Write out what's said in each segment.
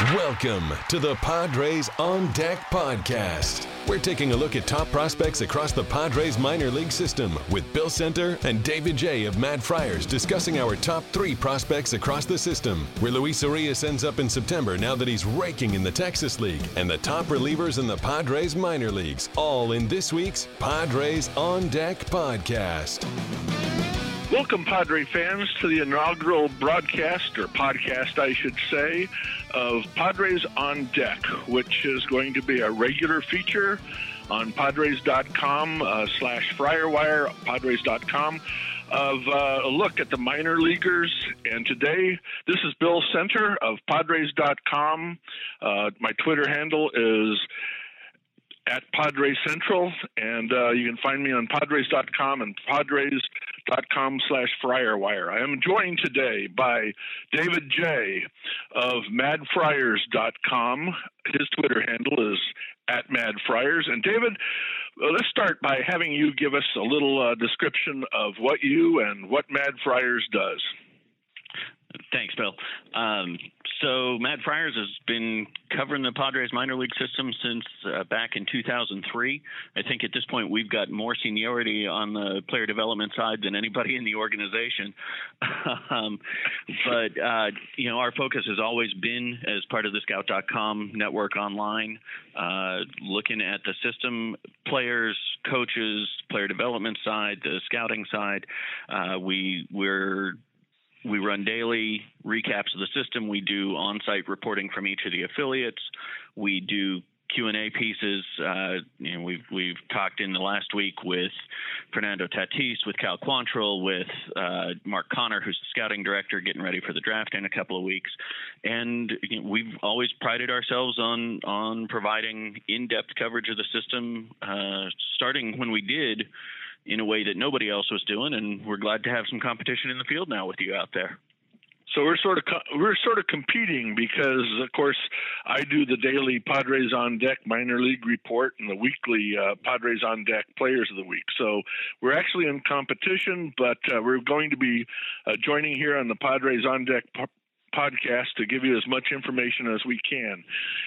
Welcome to the Padres On Deck podcast. We're taking a look at top prospects across the Padres minor league system with Bill Center and David J. of Mad Friars discussing our top three prospects across the system, where Luis Urias ends up in September now that he's raking in the Texas League, and the top relievers in the Padres minor leagues, all in this week's Padres On Deck podcast. Welcome, Padre fans, to the inaugural broadcast, or podcast, I should say, of Padres on Deck, which is going to be a regular feature on Padres.com uh, slash Friarwire, Padres.com, of uh, a look at the minor leaguers. And today, this is Bill Center of Padres.com. Uh, my Twitter handle is at Padres Central, and uh, you can find me on Padres.com and Padres.com slash Friarwire. I am joined today by David J. of MadFriars.com. His Twitter handle is at Mad Friars. And David, uh, let's start by having you give us a little uh, description of what you and what Mad Friars does. Thanks, Bill. Um, so Mad Friars has been covering the Padres minor league system since uh, back in 2003. I think at this point we've got more seniority on the player development side than anybody in the organization. um, but uh, you know, our focus has always been as part of the Scout.com network online, uh, looking at the system, players, coaches, player development side, the scouting side. Uh, we we're we run daily recaps of the system. We do on-site reporting from each of the affiliates. We do Q&A pieces. Uh, you know, we've we've talked in the last week with Fernando Tatis, with Cal Quantrill, with uh, Mark Conner, who's the scouting director, getting ready for the draft in a couple of weeks. And you know, we've always prided ourselves on on providing in-depth coverage of the system, uh, starting when we did in a way that nobody else was doing, and we're glad to have some competition in the field now with you out there. So we're sort of we're sort of competing because, of course, I do the daily Padres on Deck minor league report and the weekly uh, Padres on Deck Players of the Week. So we're actually in competition, but uh, we're going to be uh, joining here on the Padres on Deck podcast to give you as much information as we can.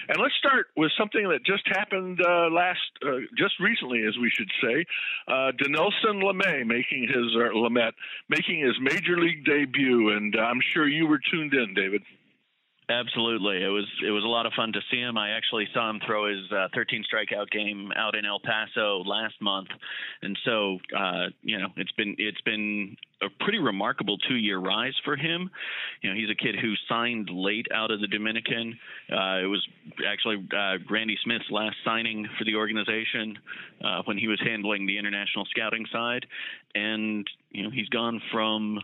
And let's start with something that just happened uh, last, uh, just recently, as we should say. Uh, Dinelson Lamet making his uh, Lamet making his major league debut, and I'm sure you were tuned in, David. Absolutely, it was it was a lot of fun to see him. I actually saw him throw his uh, 13 strikeout game out in El Paso last month, and so uh, you know it's been it's been a pretty remarkable two year rise for him. You know, he's a kid who signed late out of the Dominican. Uh, it was actually uh, Randy Smith's last signing for the organization uh, when he was handling the international scouting side, and you know he's gone from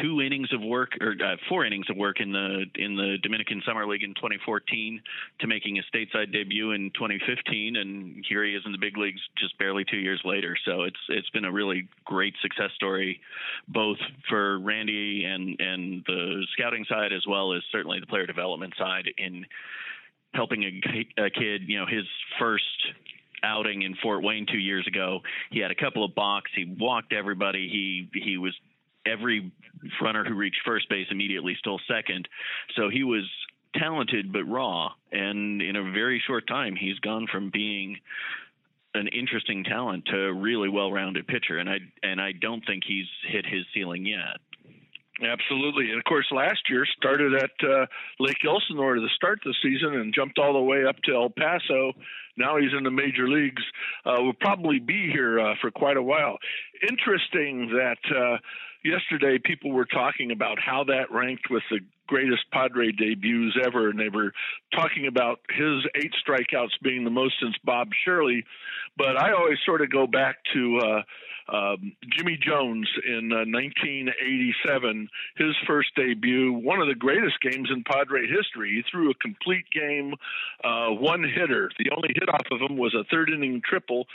two innings of work or uh, four innings of work in the in the Dominican Summer League in 2014 to making a stateside debut in 2015 and here he is in the big leagues just barely 2 years later so it's it's been a really great success story both for Randy and and the scouting side as well as certainly the player development side in helping a, a kid you know his first outing in Fort Wayne two years ago. He had a couple of balks. He walked everybody. He he was every runner who reached first base immediately stole second. So he was talented but raw, and in a very short time, he's gone from being an interesting talent to a really well-rounded pitcher. And I and I don't think he's hit his ceiling yet. Absolutely, and of course, last year started at uh, Lake Elsinore to start the season and jumped all the way up to El Paso. Now he's in the major leagues. Uh, will probably be here uh, for quite a while. Interesting that uh, yesterday people were talking about how that ranked with the greatest Padre debuts ever, and they were talking about his eight strikeouts being the most since Bob Shirley. But I always sort of go back to uh, um, Jimmy Jones in uh, 1987, his first debut, one of the greatest games in Padre history. He threw a complete game, uh, one hitter. The only hit off of him was a third inning triple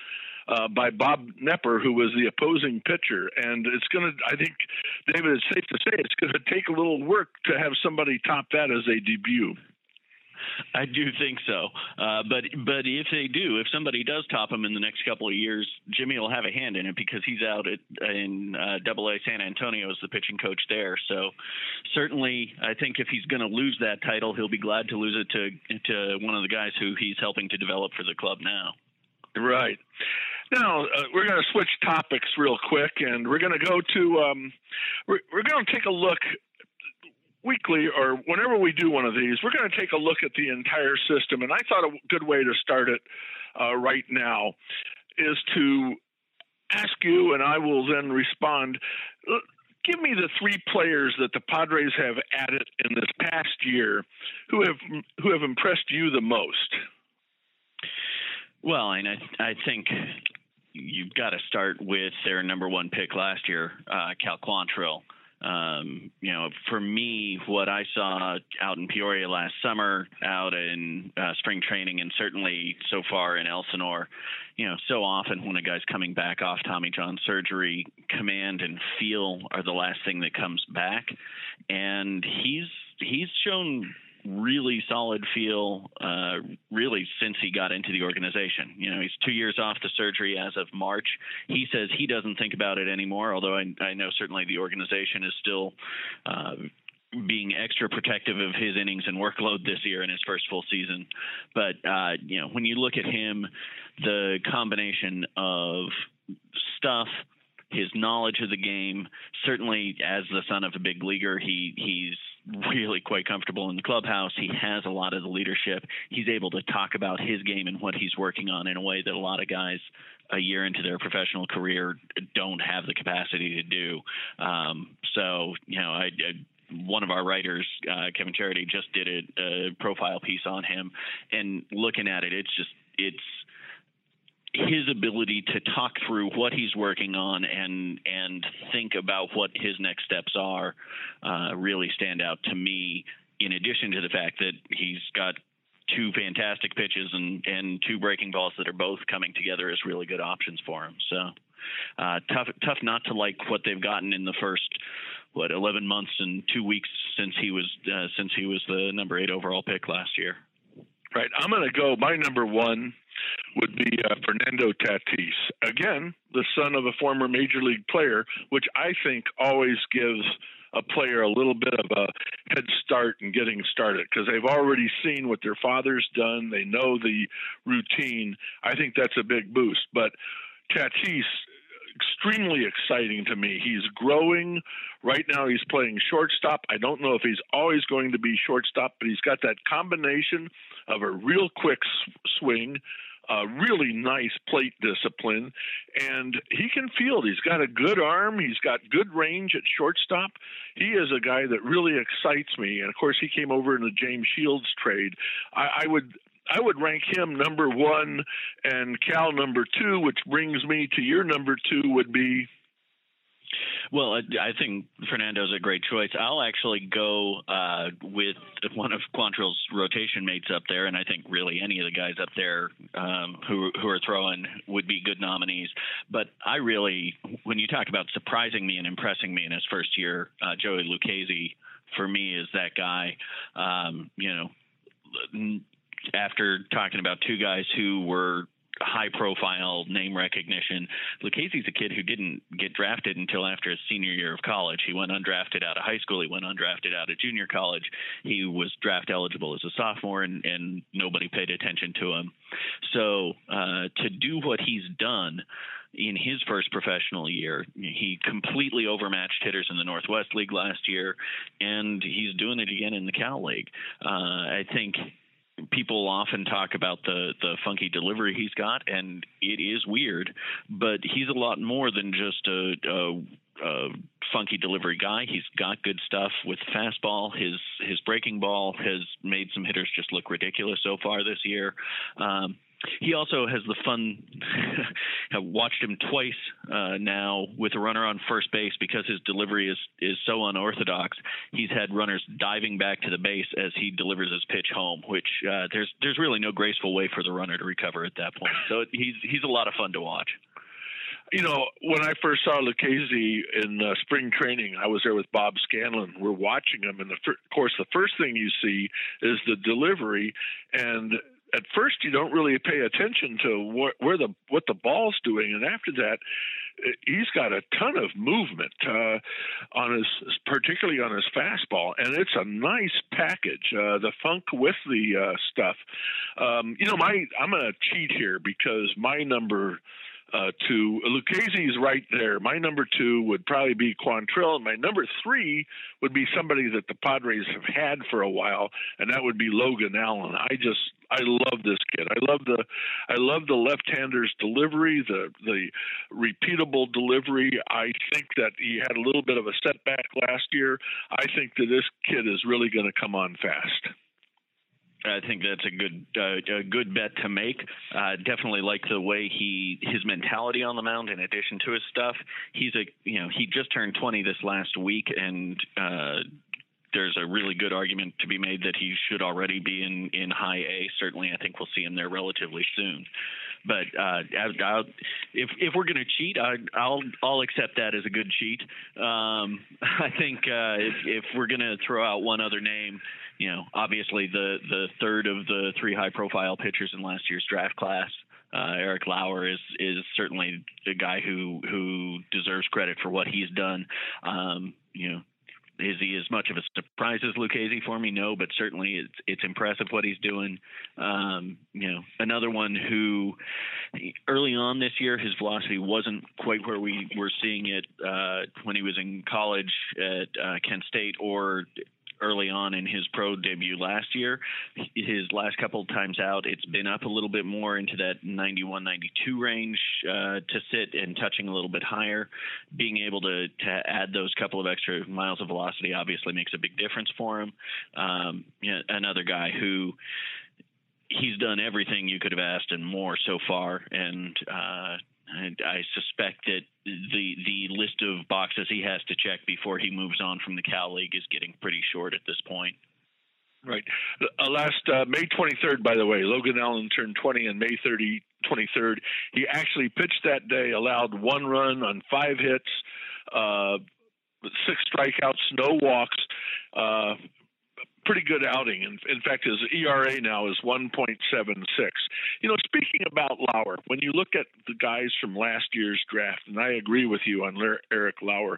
uh, by Bob Knepper, who was the opposing pitcher. And it's going to, I think, David, it's safe to say it's going to take a little work to have somebody top that as a debut. I do think so. Uh, but but if they do, if somebody does top him in the next couple of years, Jimmy will have a hand in it because he's out at in uh, Double A San Antonio as the pitching coach there. So certainly, I think if he's going to lose that title, he'll be glad to lose it to to one of the guys who he's helping to develop for the club now. Right. Now uh, we're going to switch topics real quick, and we're going to go to um, we're, we're going to take a look weekly or whenever we do one of these, we're going to take a look at the entire system. And I thought a good way to start it uh, right now is to ask you, and I will then respond. Give me the three players that the Padres have added in this past year who have who have impressed you the most. Well, and I I think you've got to start with their number one pick last year, uh, Cal Quantrill. Um, you know, for me, what I saw out in Peoria last summer, out in uh, spring training, and certainly so far in Elsinore, you know, so often when a guy's coming back off Tommy John surgery, command and feel are the last thing that comes back, and he's he's shown really solid feel uh, really since he got into the organization. You know, he's two years off the surgery as of March. He says he doesn't think about it anymore, although I, I know certainly the organization is still. Uh, being extra protective of his innings and workload this year in his first full season. But uh, you know, when you look at him, the combination of stuff, his knowledge of the game, certainly as the son of a big leaguer, he he's really quite comfortable in the clubhouse. He has a lot of the leadership. He's able to talk about his game and what he's working on in a way that a lot of guys a year into their professional career don't have the capacity to do. Um, so, you know, I, I one of our writers, uh, Kevin Charity, just did a, a profile piece on him, and looking at it, it's just it's his ability to talk through what he's working on and and think about what his next steps are uh, really stand out to me. In addition to the fact that he's got two fantastic pitches and and two breaking balls that are both coming together as really good options for him. So uh, tough tough not to like what they've gotten in the first what 11 months and two weeks since he was uh, since he was the number eight overall pick last year. Right. I'm going to go. My number one would be uh, Fernando Tatis. Again, the son of a former major league player, which I think always gives a player a little bit of a head start in getting started because they've already seen what their father's done. They know the routine. I think that's a big boost. But Tatis, extremely exciting to me. He's growing. Right now, he's playing shortstop. I don't know if he's always going to be shortstop, but he's got that combination of a real quick swing, a really nice plate discipline, and he can field. He's got a good arm. He's got good range at shortstop. He is a guy that really excites me. And of course, he came over in the James Shields trade. I, I would I would rank him number one and Cal number two, which brings me to your number two would be well, I think Fernando's a great choice. I'll actually go uh, with one of Quantrill's rotation mates up there, and I think really any of the guys up there um, who who are throwing would be good nominees. But I really, when you talk about surprising me and impressing me in his first year, uh, Joey Lucchesi for me is that guy. Um, you know, after talking about two guys who were high profile name recognition. Lucchesi's a kid who didn't get drafted until after his senior year of college. He went undrafted out of high school. He went undrafted out of junior college. He was draft eligible as a sophomore, and, and nobody paid attention to him. So uh, to do what he's done in his first professional year. He completely overmatched hitters in the Northwest League last year, and he's doing it again in the Cal League. Uh, I think people often talk about the the funky delivery he's got, and it is weird, but he's a lot more than just a, a, a funky delivery guy. He's got good stuff with fastball. His his breaking ball has made some hitters just look ridiculous so far this year. Um, he also has the fun. I've watched him twice uh, now with a runner on first base because his delivery is is so unorthodox. He's had runners diving back to the base as he delivers his pitch home, which uh, there's there's really no graceful way for the runner to recover at that point. So he's he's a lot of fun to watch. You know, when I first saw Lucchesi in uh, spring training, I was there with Bob Scanlan. We're watching him, and the fir- of course, the first thing you see is the delivery, and at first you don't really pay attention to wh- where the what the ball's doing, and after that, he's got a ton of movement uh, on his, particularly on his fastball, and it's a nice package. Uh, the funk with the uh, stuff. Um, you know, my I'm going to cheat here because my number uh, two. Lucchesi is right there. My number two would probably be Quantrill, and my number three would be somebody that the Padres have had for a while, and that would be Logan Allen. I just I love this kid. I love the I love the left-hander's delivery, the the repeatable delivery. I think that he had a little bit of a setback last year. I think that this kid is really going to come on fast. I think that's a good uh, a good bet to make. Uh, definitely like the way he his mentality on the mound. In addition to his stuff, he's a you know he just turned 20 this last week, and uh, there's a really good argument to be made that he should already be in in high A. Certainly, I think we'll see him there relatively soon. But uh, I, if if we're going to cheat, I, will I'll accept that as a good cheat. Um, I think uh, if, if we're going to throw out one other name, you know, obviously the the third of the three high profile pitchers in last year's draft class. Uh, Eric Lauer is is certainly the guy who who deserves credit for what he's done. Um, you know, is he as much of a surprise as Lucchesi for me? No, but certainly it's it's impressive what he's doing. Um, you know, another one who early on this year his velocity wasn't quite where we were seeing it uh, when he was in college at uh, Kent State or early on in his pro debut last year. His last couple times out, it's been up a little bit more into that 91, 92 range uh, to sit and touching a little bit higher. Being able to to add those couple of extra miles of velocity obviously makes a big difference for him. Um, you know, another guy who he's done everything you could have asked and more so far, and uh, I suspect that the the list of boxes he has to check before he moves on from the Cal League is getting pretty short at this point. Right. Uh, last uh, May 23rd, by the way, Logan Allen turned 20 on May 30, 23rd. He actually pitched that day, allowed one run on five hits, uh, six strikeouts, no walks. Uh, pretty good outing. In, in fact, his ERA now is 1.76. You know, speaking about Lauer, when you look at the guys from last year's draft, and I agree with you on Eric Lauer,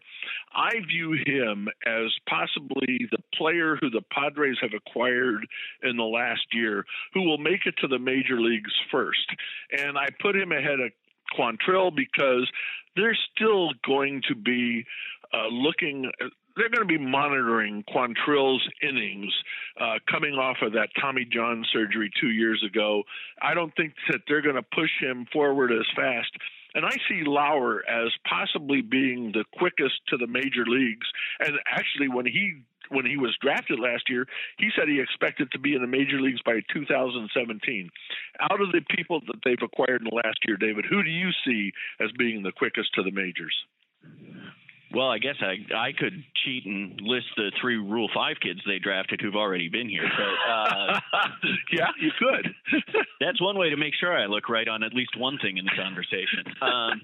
I view him as possibly the player who the Padres have acquired in the last year who will make it to the major leagues first. And I put him ahead of Quantrill because they're still going to be uh, looking they're going to be monitoring Quantrill's innings uh, coming off of that Tommy John surgery two years ago. I don't think that they're going to push him forward as fast. And I see Lauer as possibly being the quickest to the major leagues. And actually, when he when he was drafted last year, he said he expected to be in the major leagues by 2017. Out of the people that they've acquired in the last year, David, who do you see as being the quickest to the majors? Well, I guess I I could cheat and list the three Rule Five kids they drafted who've already been here. So uh, yeah, you could. that's one way to make sure I look right on at least one thing in the conversation. Um,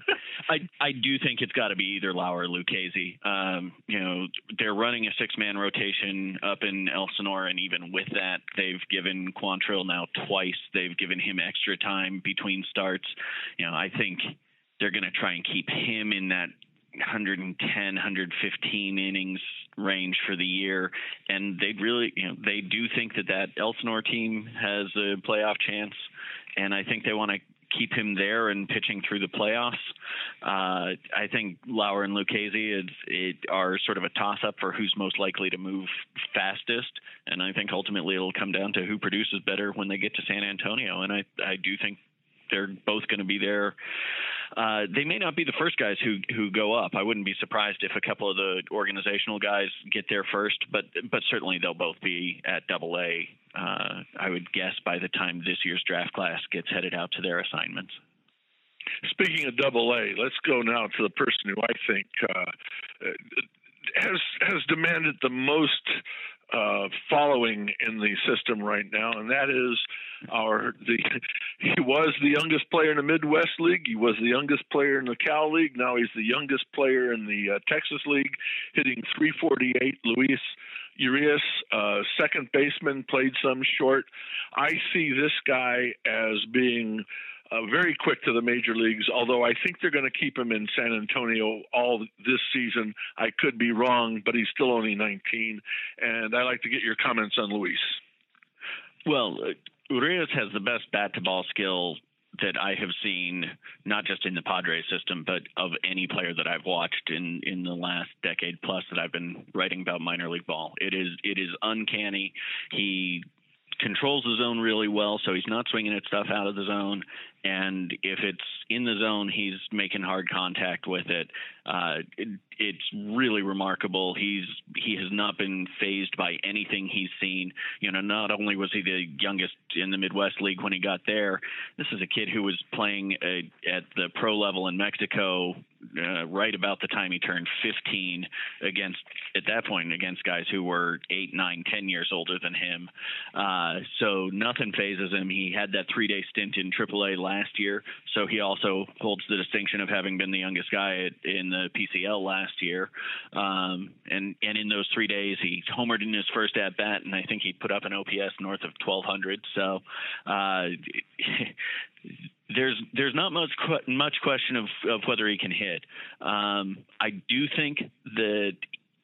I I do think it's got to be either Lauer or Lucchesi. Um, you know, they're running a six man rotation up in Elsinore, and even with that, they've given Quantrill now twice. They've given him extra time between starts. You know, I think they're going to try and keep him in that 110, 115 innings range for the year, and they really, you know, they do think that that Elsinore team has a playoff chance, and I think they want to keep him there and pitching through the playoffs. Uh, I think Lauer and Lucchesi it, are sort of a toss-up for who's most likely to move fastest, and I think ultimately it'll come down to who produces better when they get to San Antonio, and I I do think they're both going to be there uh, they may not be the first guys who who go up. I wouldn't be surprised if a couple of the organizational guys get there first, but but certainly they'll both be at Double A. Uh, I would guess by the time this year's draft class gets headed out to their assignments. Speaking of Double A, let's go now to the person who I think uh, has has demanded the most uh, following in the system right now, and that is our the he was the youngest player in the Midwest League. He was the youngest player in the Cal League. Now he's the youngest player in the uh, Texas League, hitting 348. Luis Urias, uh, second baseman, played some short. I see this guy as being uh, very quick to the major leagues, although I think they're going to keep him in San Antonio all this season. I could be wrong, but he's still only 19. And I'd like to get your comments on Luis. Well, uh, Urias has the best bat to ball skill that I have seen, not just in the Padres system, but of any player that I've watched in in the last decade plus that I've been writing about minor league ball. It is it is uncanny. He controls the zone really well, so he's not swinging at stuff out of the zone. And if it's in the zone, he's making hard contact with it. Uh, it it's really remarkable. He's he has not been fazed by anything he's seen. You know, not only was he the youngest in the Midwest League when he got there, this is a kid who was playing a, at the pro level in Mexico uh, right about the time he turned 15 against at that point against guys who were eight, nine, ten years older than him. Uh, so nothing fazes him. He had that three day stint in AAA last year, so he also holds the distinction of having been the youngest guy in the PCL last year. Um, and and in those three days, he homered in his first at bat, and I think he put up an OPS north of 1200. So. Uh, there's there's not much much question of, of whether he can hit. Um, I do think that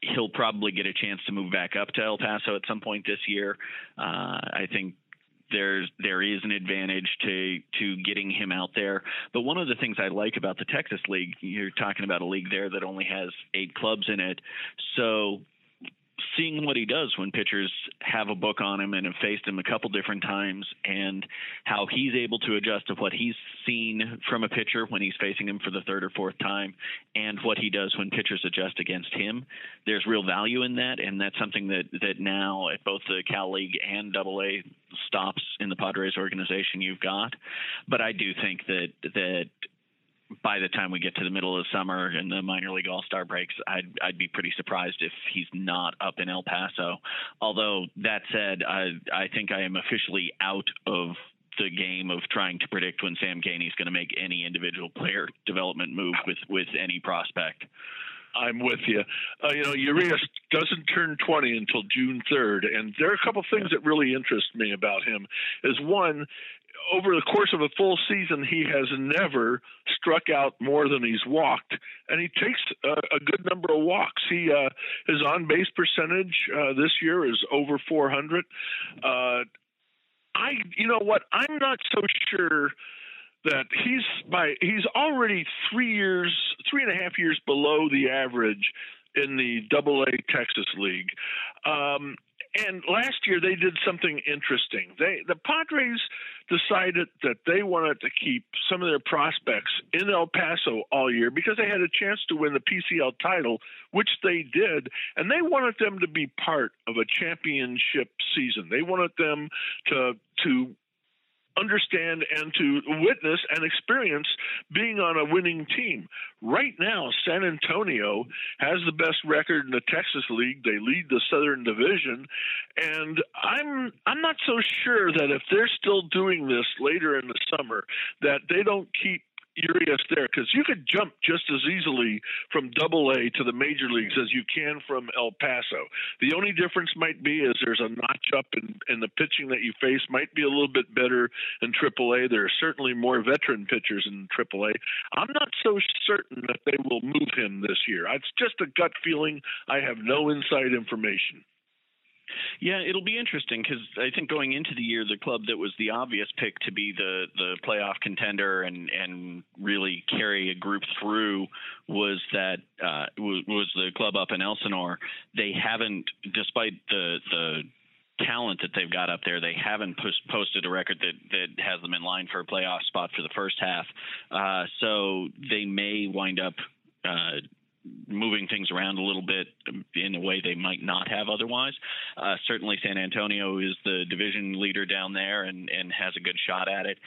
he'll probably get a chance to move back up to El Paso at some point this year. Uh, I think there's there is an advantage to to getting him out there. But one of the things I like about the Texas League, you're talking about a league there that only has eight clubs in it, so seeing what he does when pitchers have a book on him and have faced him a couple different times and how he's able to adjust to what he's seen from a pitcher when he's facing him for the third or fourth time and what he does when pitchers adjust against him. There's real value in that and that's something that that now at both the Cal League and Double A stops in the Padres organization you've got. But I do think that that by the time we get to the middle of the summer and the minor league all star breaks, I'd I'd be pretty surprised if he's not up in El Paso. Although that said, I I think I am officially out of the game of trying to predict when Sam Geaney is going to make any individual player development move with with any prospect. I'm with you. Uh, you know, Urias doesn't turn 20 until June 3rd, and there are a couple things that really interest me about him. Is one, over the course of a full season, he has never struck out more than he's walked, and he takes a, a good number of walks. He uh, his on base percentage uh, this year is over 400. Uh, I, you know what? I'm not so sure that he's by he's already three years, three and a half years below the average in the Double A Texas League. Um, and last year they did something interesting. They the Padres decided that they wanted to keep some of their prospects in El Paso all year because they had a chance to win the PCL title, which they did, and they wanted them to be part of a championship season. They wanted them to to understand and to witness and experience being on a winning team. Right now, San Antonio has the best record in the Texas League. They lead the Southern Division, and I'm I'm not so sure that if they're still doing this later in the summer that they don't keep Urias there because you could jump just as easily from Double A to the major leagues as you can from El Paso. The only difference might be is there's a notch up in, in the pitching that you face might be a little bit better in Triple A. There are certainly more veteran pitchers in Triple A. I'm not so certain that they will move him this year. It's just a gut feeling. I have no inside information. Yeah, it'll be interesting because I think going into the year, the club that was the obvious pick to be the the playoff contender and and really carry a group through was that uh, was, was the club up in Elsinore. They haven't, despite the the talent that they've got up there, they haven't post- posted a record that, that has them in line for a playoff spot for the first half. Uh, so they may wind up uh, moving things around a little bit in a way they might not have otherwise. Uh, certainly, San Antonio is the division leader down there and, and has a good shot at it.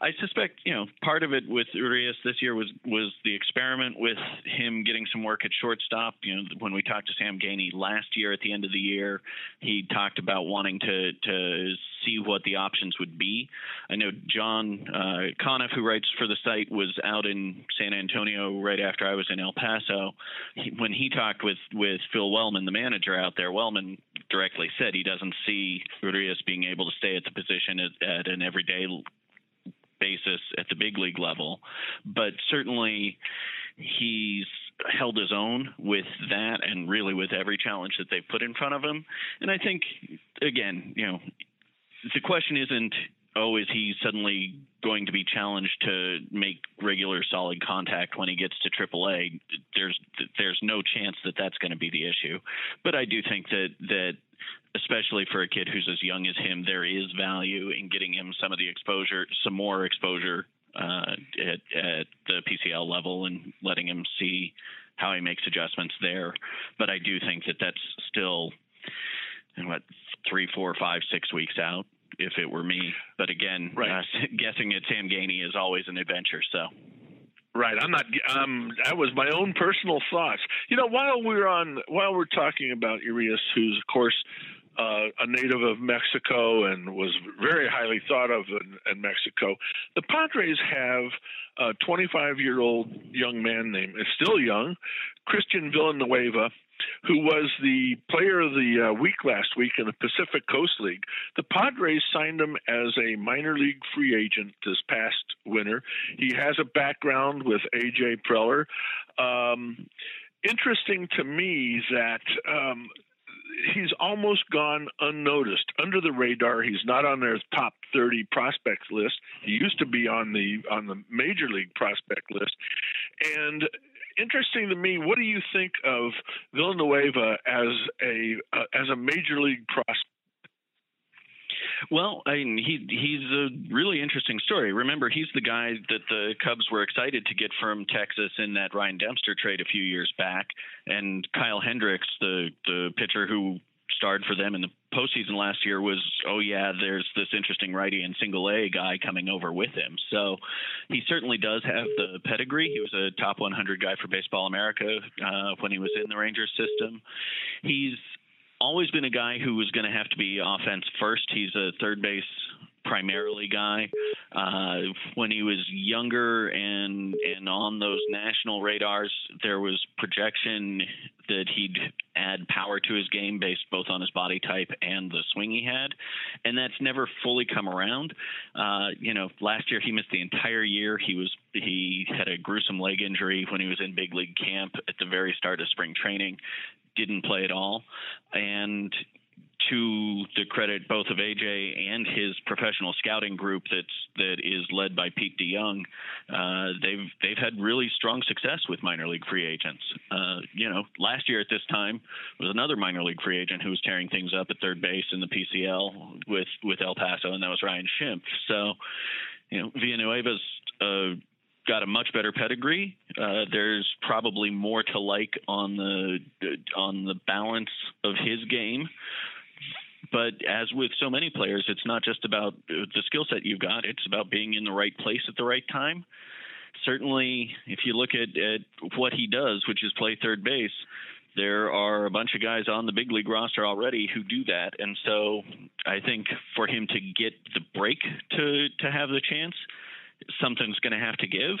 I suspect, you know, part of it with Urias this year was was the experiment with him getting some work at shortstop. You know, when we talked to Sam Geaney last year at the end of the year, he talked about wanting to to see what the options would be. I know John uh, Conniff, who writes for the site, was out in San Antonio right after I was in El Paso he, when he talked with with Phil Wellman, the manager out there, Wellman directly said he doesn't see Rodriguez being able to stay at the position at, at an everyday basis at the big league level, but certainly he's held his own with that and really with every challenge that they've put in front of him. And I think, again, you know, the question isn't oh, is he suddenly going to be challenged to make regular solid contact when he gets to AAA? There's there's no chance that that's going to be the issue. But I do think that that especially for a kid who's as young as him, there is value in getting him some of the exposure, some more exposure uh, at, at the PCL level, and letting him see how he makes adjustments there. But I do think that that's still what three, four, five, six weeks out if it were me. But again, right. uh, guessing at Sam Geaney is always an adventure. So. Right. I'm not. Um, that was my own personal thoughts. You know, while we're on, while we're talking about Urias, who's of course uh, a native of Mexico and was very highly thought of in, in Mexico, the Padres have a 25 year old young man named, is still young, Christian Villanueva, who was the player of the uh, week last week in the Pacific Coast League. The Padres signed him as a minor league free agent this past winter. He has a background with AJ Preller. Um, interesting to me that um, he's almost gone unnoticed under the radar. He's not on their top 30 prospects list. He used to be on the on the major league prospect list, and interesting to me. What do you think of Villanueva as a uh, as a major league prospect? Well, I mean, he he's a really interesting story. Remember, he's the guy that the Cubs were excited to get from Texas in that Ryan Dempster trade a few years back, and Kyle Hendricks, the the pitcher who starred for them in the postseason last year was, oh yeah, there's this interesting righty and single A guy coming over with him. So he certainly does have the pedigree. He was a top 100 guy for Baseball America uh, when he was in the Rangers system. He's always been a guy who was going to have to be offense first. He's a third base primarily guy. Uh, when he was younger and and on those national radars, there was projection that he'd add power to his game based both on his body type and the swing he had, and that's never fully come around. Uh, you know, last year he missed the entire year. He was he had a gruesome leg injury when he was in big league camp at the very start of spring training. Didn't play at all, and to the credit both of AJ and his professional scouting group that's that is led by Pete DeYoung, uh, they've they've had really strong success with minor league free agents. Uh, you know, last year at this time was another minor league free agent who was tearing things up at third base in the PCL with with El Paso, and that was Ryan Schimpf. So, you know, Villanueva's uh, got a much better pedigree. Uh, there's probably more to like on the on the balance of his game but as with so many players, it's not just about the skill set you've got, it's about being in the right place at the right time. Certainly, if you look at, at what he does, which is play third base, there are a bunch of guys on the big league roster already who do that. And so I think for him to get the break to, to have the chance, something's going to have to give.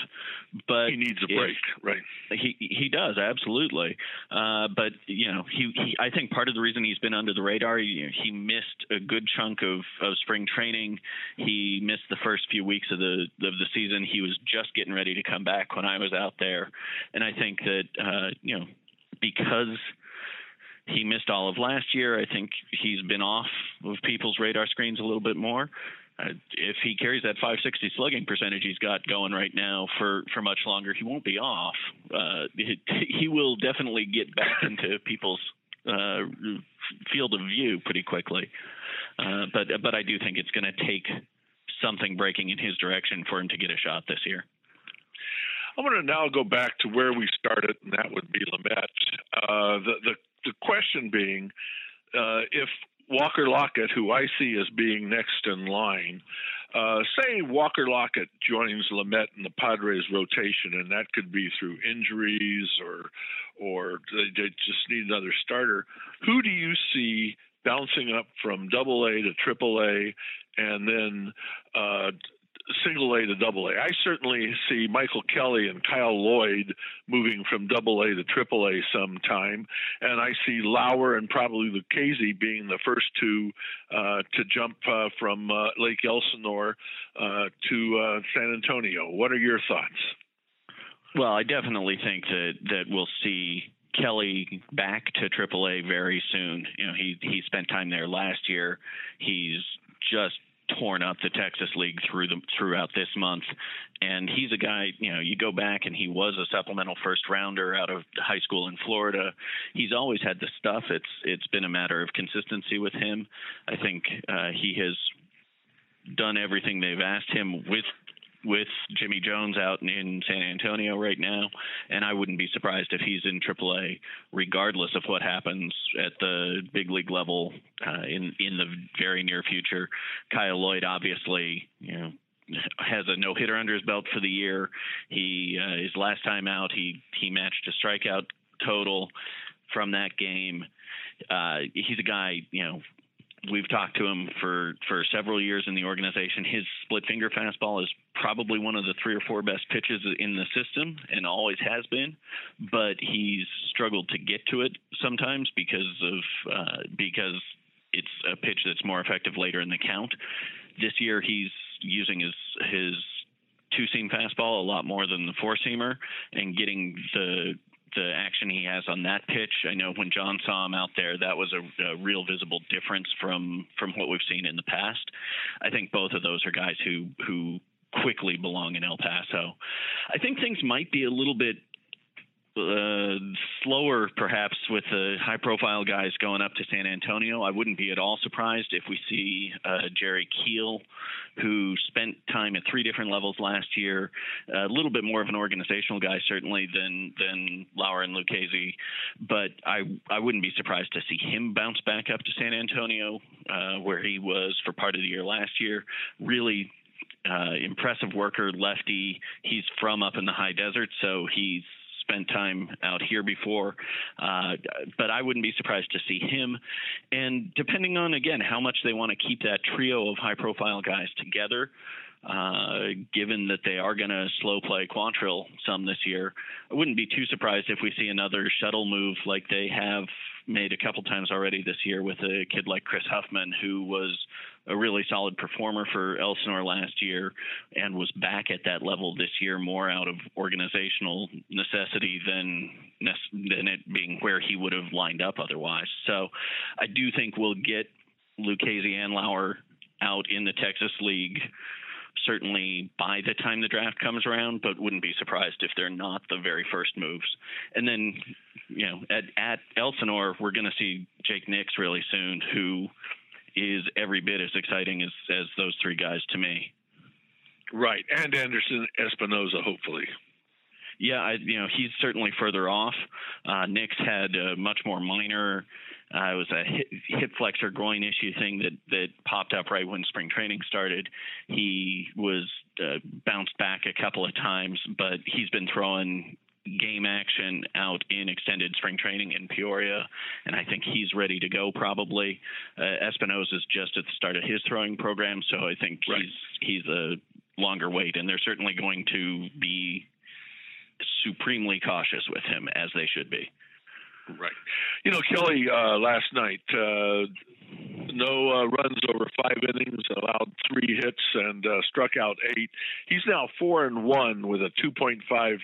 But he needs a break, right? He he does absolutely. Uh, but you know, he, he, I think part of the reason he's been under the radar, he, he missed a good chunk of, of spring training. He missed the first few weeks of the of the season. He was just getting ready to come back when I was out there, and I think that uh, you know because he missed all of last year. I think he's been off of people's radar screens a little bit more if he carries that 560 slugging percentage he's got going right now for, for much longer, he won't be off. Uh, he, he will definitely get back into people's uh, field of view pretty quickly. Uh, but but I do think it's going to take something breaking in his direction for him to get a shot this year. I want to now go back to where we started, and that would be Lamet. Uh, the, the the question being, uh, if Walker Lockett, who I see as being next in line, uh, say Walker Lockett joins Lamet in the Padres rotation, and that could be through injuries or or they, they just need another starter. Who do you see bouncing up from Double A to Triple A, and then uh, single A to double A. I certainly see Michael Kelly and Kyle Lloyd moving from double A to triple A sometime, and I see Lauer and probably Lucchesi being the first two uh, to jump uh, from uh, Lake Elsinore uh, to uh, San Antonio. What are your thoughts? Well, I definitely think that that we'll see Kelly back to AAA very soon. You know, he he spent time there last year. He's just torn up the Texas League through the throughout this month. And he's a guy, you know, you go back and he was a supplemental first rounder out of high school in Florida. He's always had the stuff. It's it's been a matter of consistency with him. I think uh, he has done everything they've asked him with with Jimmy Jones out in San Antonio right now, and I wouldn't be surprised if he's in AAA, regardless of what happens at the big league level uh, in in the very near future. Kyle Lloyd, obviously, you know, has a no hitter under his belt for the year. He uh, his last time out, he he matched a strikeout total from that game. Uh, he's a guy, you know, we've talked to him for for several years in the organization. His split finger fastball is probably one of the three or four best pitches in the system, and always has been. But he's struggled to get to it sometimes because of uh, because it's a pitch that's more effective later in the count. This year, he's using his his two seam fastball a lot more than the four seamer, and getting the the action he has on that pitch. I know when John saw him out there, that was a, a, real visible difference from from what we've seen in the past. I think both of those are guys who who quickly belong in El Paso. I think things might be a little bit uh, slower, perhaps, with the high profile guys going up to San Antonio. I wouldn't be at all surprised if we see uh, Jerry Keel, who spent time at three different levels last year, a little bit more of an organizational guy, certainly, than than Lauer and Lucchesi. But I, I wouldn't be surprised to see him bounce back up to San Antonio, uh, where he was for part of the year last year. Really uh, impressive worker, lefty. He's from up in the high desert, so he's spent time out here before, uh, but I wouldn't be surprised to see him. And depending on again how much they want to keep that trio of high-profile guys together, uh, given that they are going to slow play Quantrill some this year, I wouldn't be too surprised if we see another shuttle move like they have made a couple times already this year with a kid like Chris Huffman, who was a really solid performer for Elsinore last year and was back at that level this year more out of organizational necessity than than it being where he would have lined up otherwise. So I do think we'll get Lucchesi and Lauer out in the Texas League certainly by the time the draft comes around, but wouldn't be surprised if they're not the very first moves. And then, you know, at, at Elsinore, we're going to see Jake Nix really soon, who is every bit as exciting as, as those three guys to me. Right, and Anderson Espinoza, hopefully. Yeah, I, you know he's certainly further off. Uh, Nix had a much more minor uh, it was a hip, hip flexor groin issue thing that that popped up right when spring training started. He was uh, bounced back a couple of times, but he's been throwing game action out in extended spring training in Peoria, and I think he's ready to go. Probably uh, Espinoza is just at the start of his throwing program, so I think right. he's he's a longer wait, and they're certainly going to be supremely cautious with him as they should be. Right. You know, Kelly uh, last night, uh, no uh, runs over five innings, allowed three hits, and uh, struck out eight. He's now four and one with a 2.59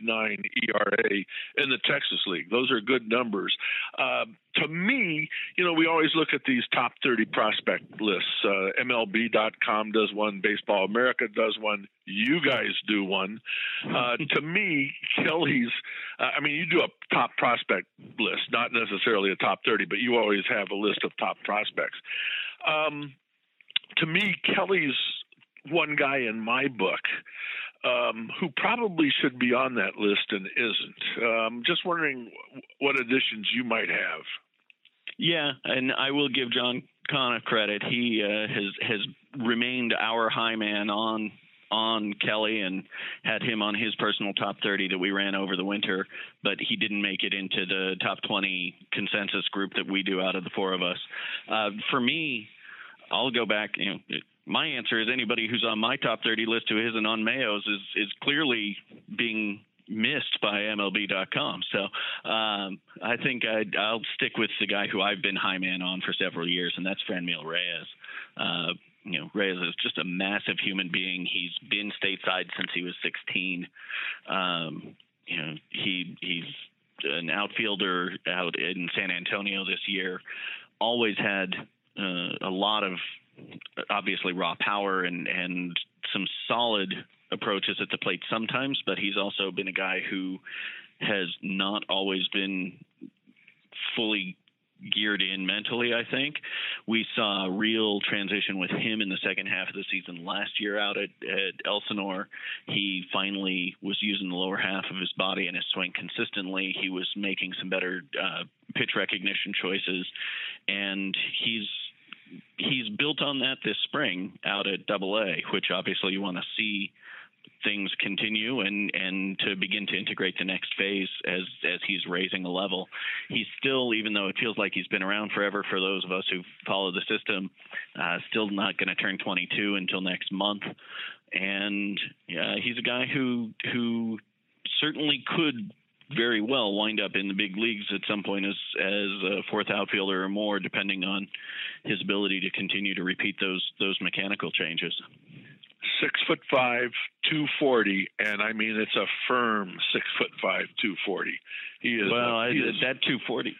ERA in the Texas League. Those are good numbers. Uh, to me, you know, we always look at these top 30 prospect lists. Uh, MLB.com does one, Baseball America does one, you guys do one. Uh, to me, Kelly's, uh, I mean, you do a top prospect list, not necessarily a top 30, but you always have a list of top prospects. Um, to me, Kelly's one guy in my book um, who probably should be on that list and isn't. Um, just wondering what additions you might have. Yeah, and I will give John Kana credit. He uh, has has remained our high man on on Kelly and had him on his personal top 30 that we ran over the winter, but he didn't make it into the top 20 consensus group that we do out of the four of us. Uh, for me, I'll go back. You know, my answer is anybody who's on my top 30 list who isn't on Mayo's is is clearly being missed by MLB.com. So um, I think i will stick with the guy who I've been high man on for several years, and that's Franmil Reyes. Uh, you know, Reyes is just a massive human being. He's been stateside since he was 16. Um, you know, he he's an outfielder out in San Antonio this year. Always had uh, a lot of obviously raw power and and some solid approaches at the plate sometimes, but he's also been a guy who has not always been fully geared in mentally, I think. We saw a real transition with him in the second half of the season last year out at, at Elsinore. He finally was using the lower half of his body and his swing consistently. He was making some better uh, pitch recognition choices, and he's he's built on that this spring out at Double A, which obviously you want to see things continue and and to begin to integrate the next phase as as he's raising a level. He's still, even though it feels like he's been around forever for those of us who follow the system, uh, still not going to turn 22 until next month. And uh, he's a guy who who certainly could very well wind up in the big leagues at some point as as a fourth outfielder or more, depending on his ability to continue to repeat those those mechanical changes six foot five, two forty, and I mean it's a firm six foot five, two forty. He is well. he is, that two forty.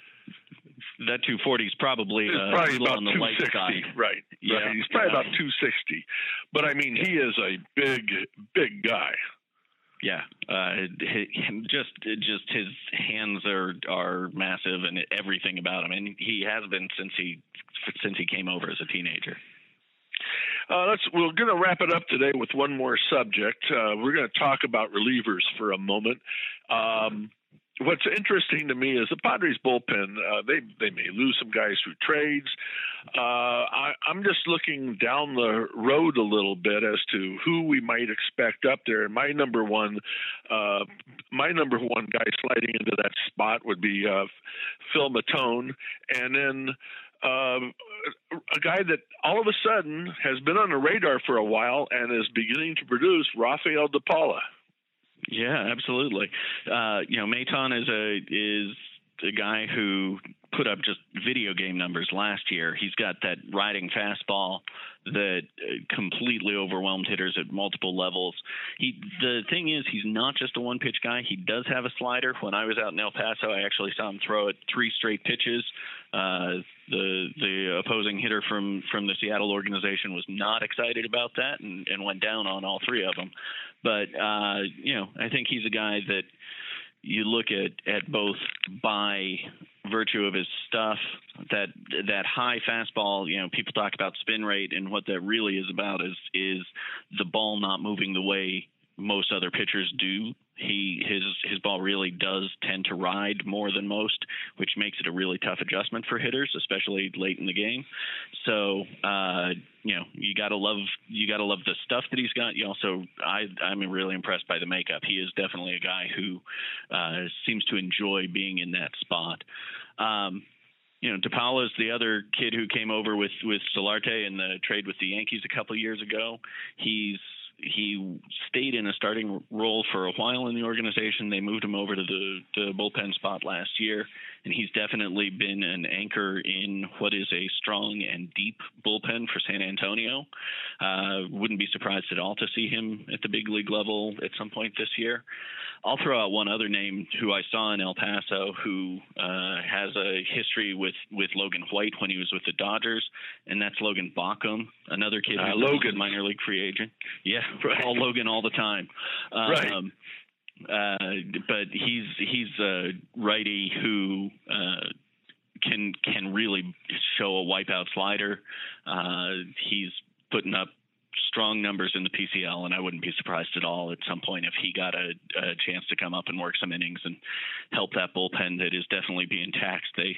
That 240 is probably, uh, probably about on the light side. Right. Yeah. Right. He's probably yeah. about 260. But I mean, he is a big, big guy. Yeah, uh, just just his hands are are massive and everything about him, and he has been since he since he came over as a teenager. Uh, let's. We're going to wrap it up today with one more subject. Uh, we're going to talk about relievers for a moment. Um, what's interesting to me is the Padres bullpen. Uh, they they may lose some guys through trades. Uh, I, am just looking down the road a little bit as to who we might expect up there. And my number one, uh, my number one guy sliding into that spot would be uh, Phil Maton, and then uh, a guy that all of a sudden has been on the radar for a while and is beginning to produce Rafael De Paula. Yeah, absolutely. Uh, you know, Maton is a is a guy who put up just video game numbers last year. He's got that riding fastball that uh, completely overwhelmed hitters at multiple levels. He the thing is he's not just a one pitch guy. He does have a slider. When I was out in El Paso, I actually saw him throw it three straight pitches. Uh, the the opposing hitter from from the Seattle organization was not excited about that and, and went down on all three of them. But uh, you know, I think he's a guy that you look at at both by virtue of his stuff that that high fastball you know people talk about spin rate and what that really is about is is the ball not moving the way most other pitchers do he his his ball really does tend to ride more than most, which makes it a really tough adjustment for hitters, especially late in the game. So uh, you know you gotta love you gotta love the stuff that he's got. You also I I'm really impressed by the makeup. He is definitely a guy who uh, seems to enjoy being in that spot. Um, you know, DePaula is the other kid who came over with with Solarte in the trade with the Yankees a couple years ago. He's he stayed in a starting role for a while in the organization. They moved him over to the, the bullpen spot last year, and he's definitely been an anchor in what is a strong and deep bullpen for San Antonio. Uh, wouldn't be surprised at all to see him at the big league level at some point this year. I'll throw out one other name who I saw in El Paso who uh, has a history with, with Logan White when he was with the Dodgers, and that's Logan Bawcom, another kid uh, who's Logan. a minor league free agent. Yeah, all Logan all the time. Um, right. Uh, but he's he's a righty who uh, can can really show a wipeout slider. Uh, he's putting up strong numbers in the PCL, and I wouldn't be surprised at all at some point if he got a, a chance to come up and work some innings and help that bullpen that is definitely being taxed. They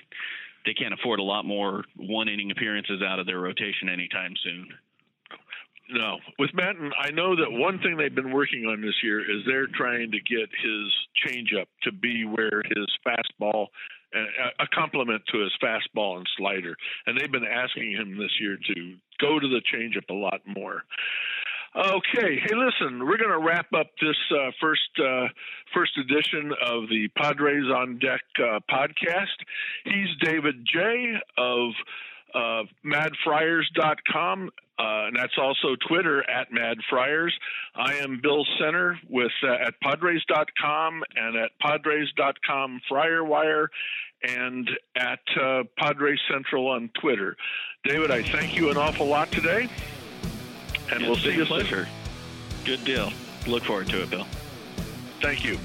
they can't afford a lot more one inning appearances out of their rotation anytime soon. No, with Maton, I know that one thing they've been working on this year is they're trying to get his changeup to be where his fastball, a complement to his fastball and slider, and they've been asking him this year to go to the changeup a lot more. Okay, hey, listen, we're going to wrap up this uh, first uh, first edition of the Padres on Deck uh, podcast. He's David Jay of uh, MadFriars.com. Uh, and that's also Twitter at Mad Friars. I am Bill Center with uh, at Padres.com and at Padres.com Friarwire and at uh, Padres Central on Twitter. David, I thank you an awful lot today, and it's we'll see you pleasure. Soon. Good deal. Look forward to it, Bill. Thank you.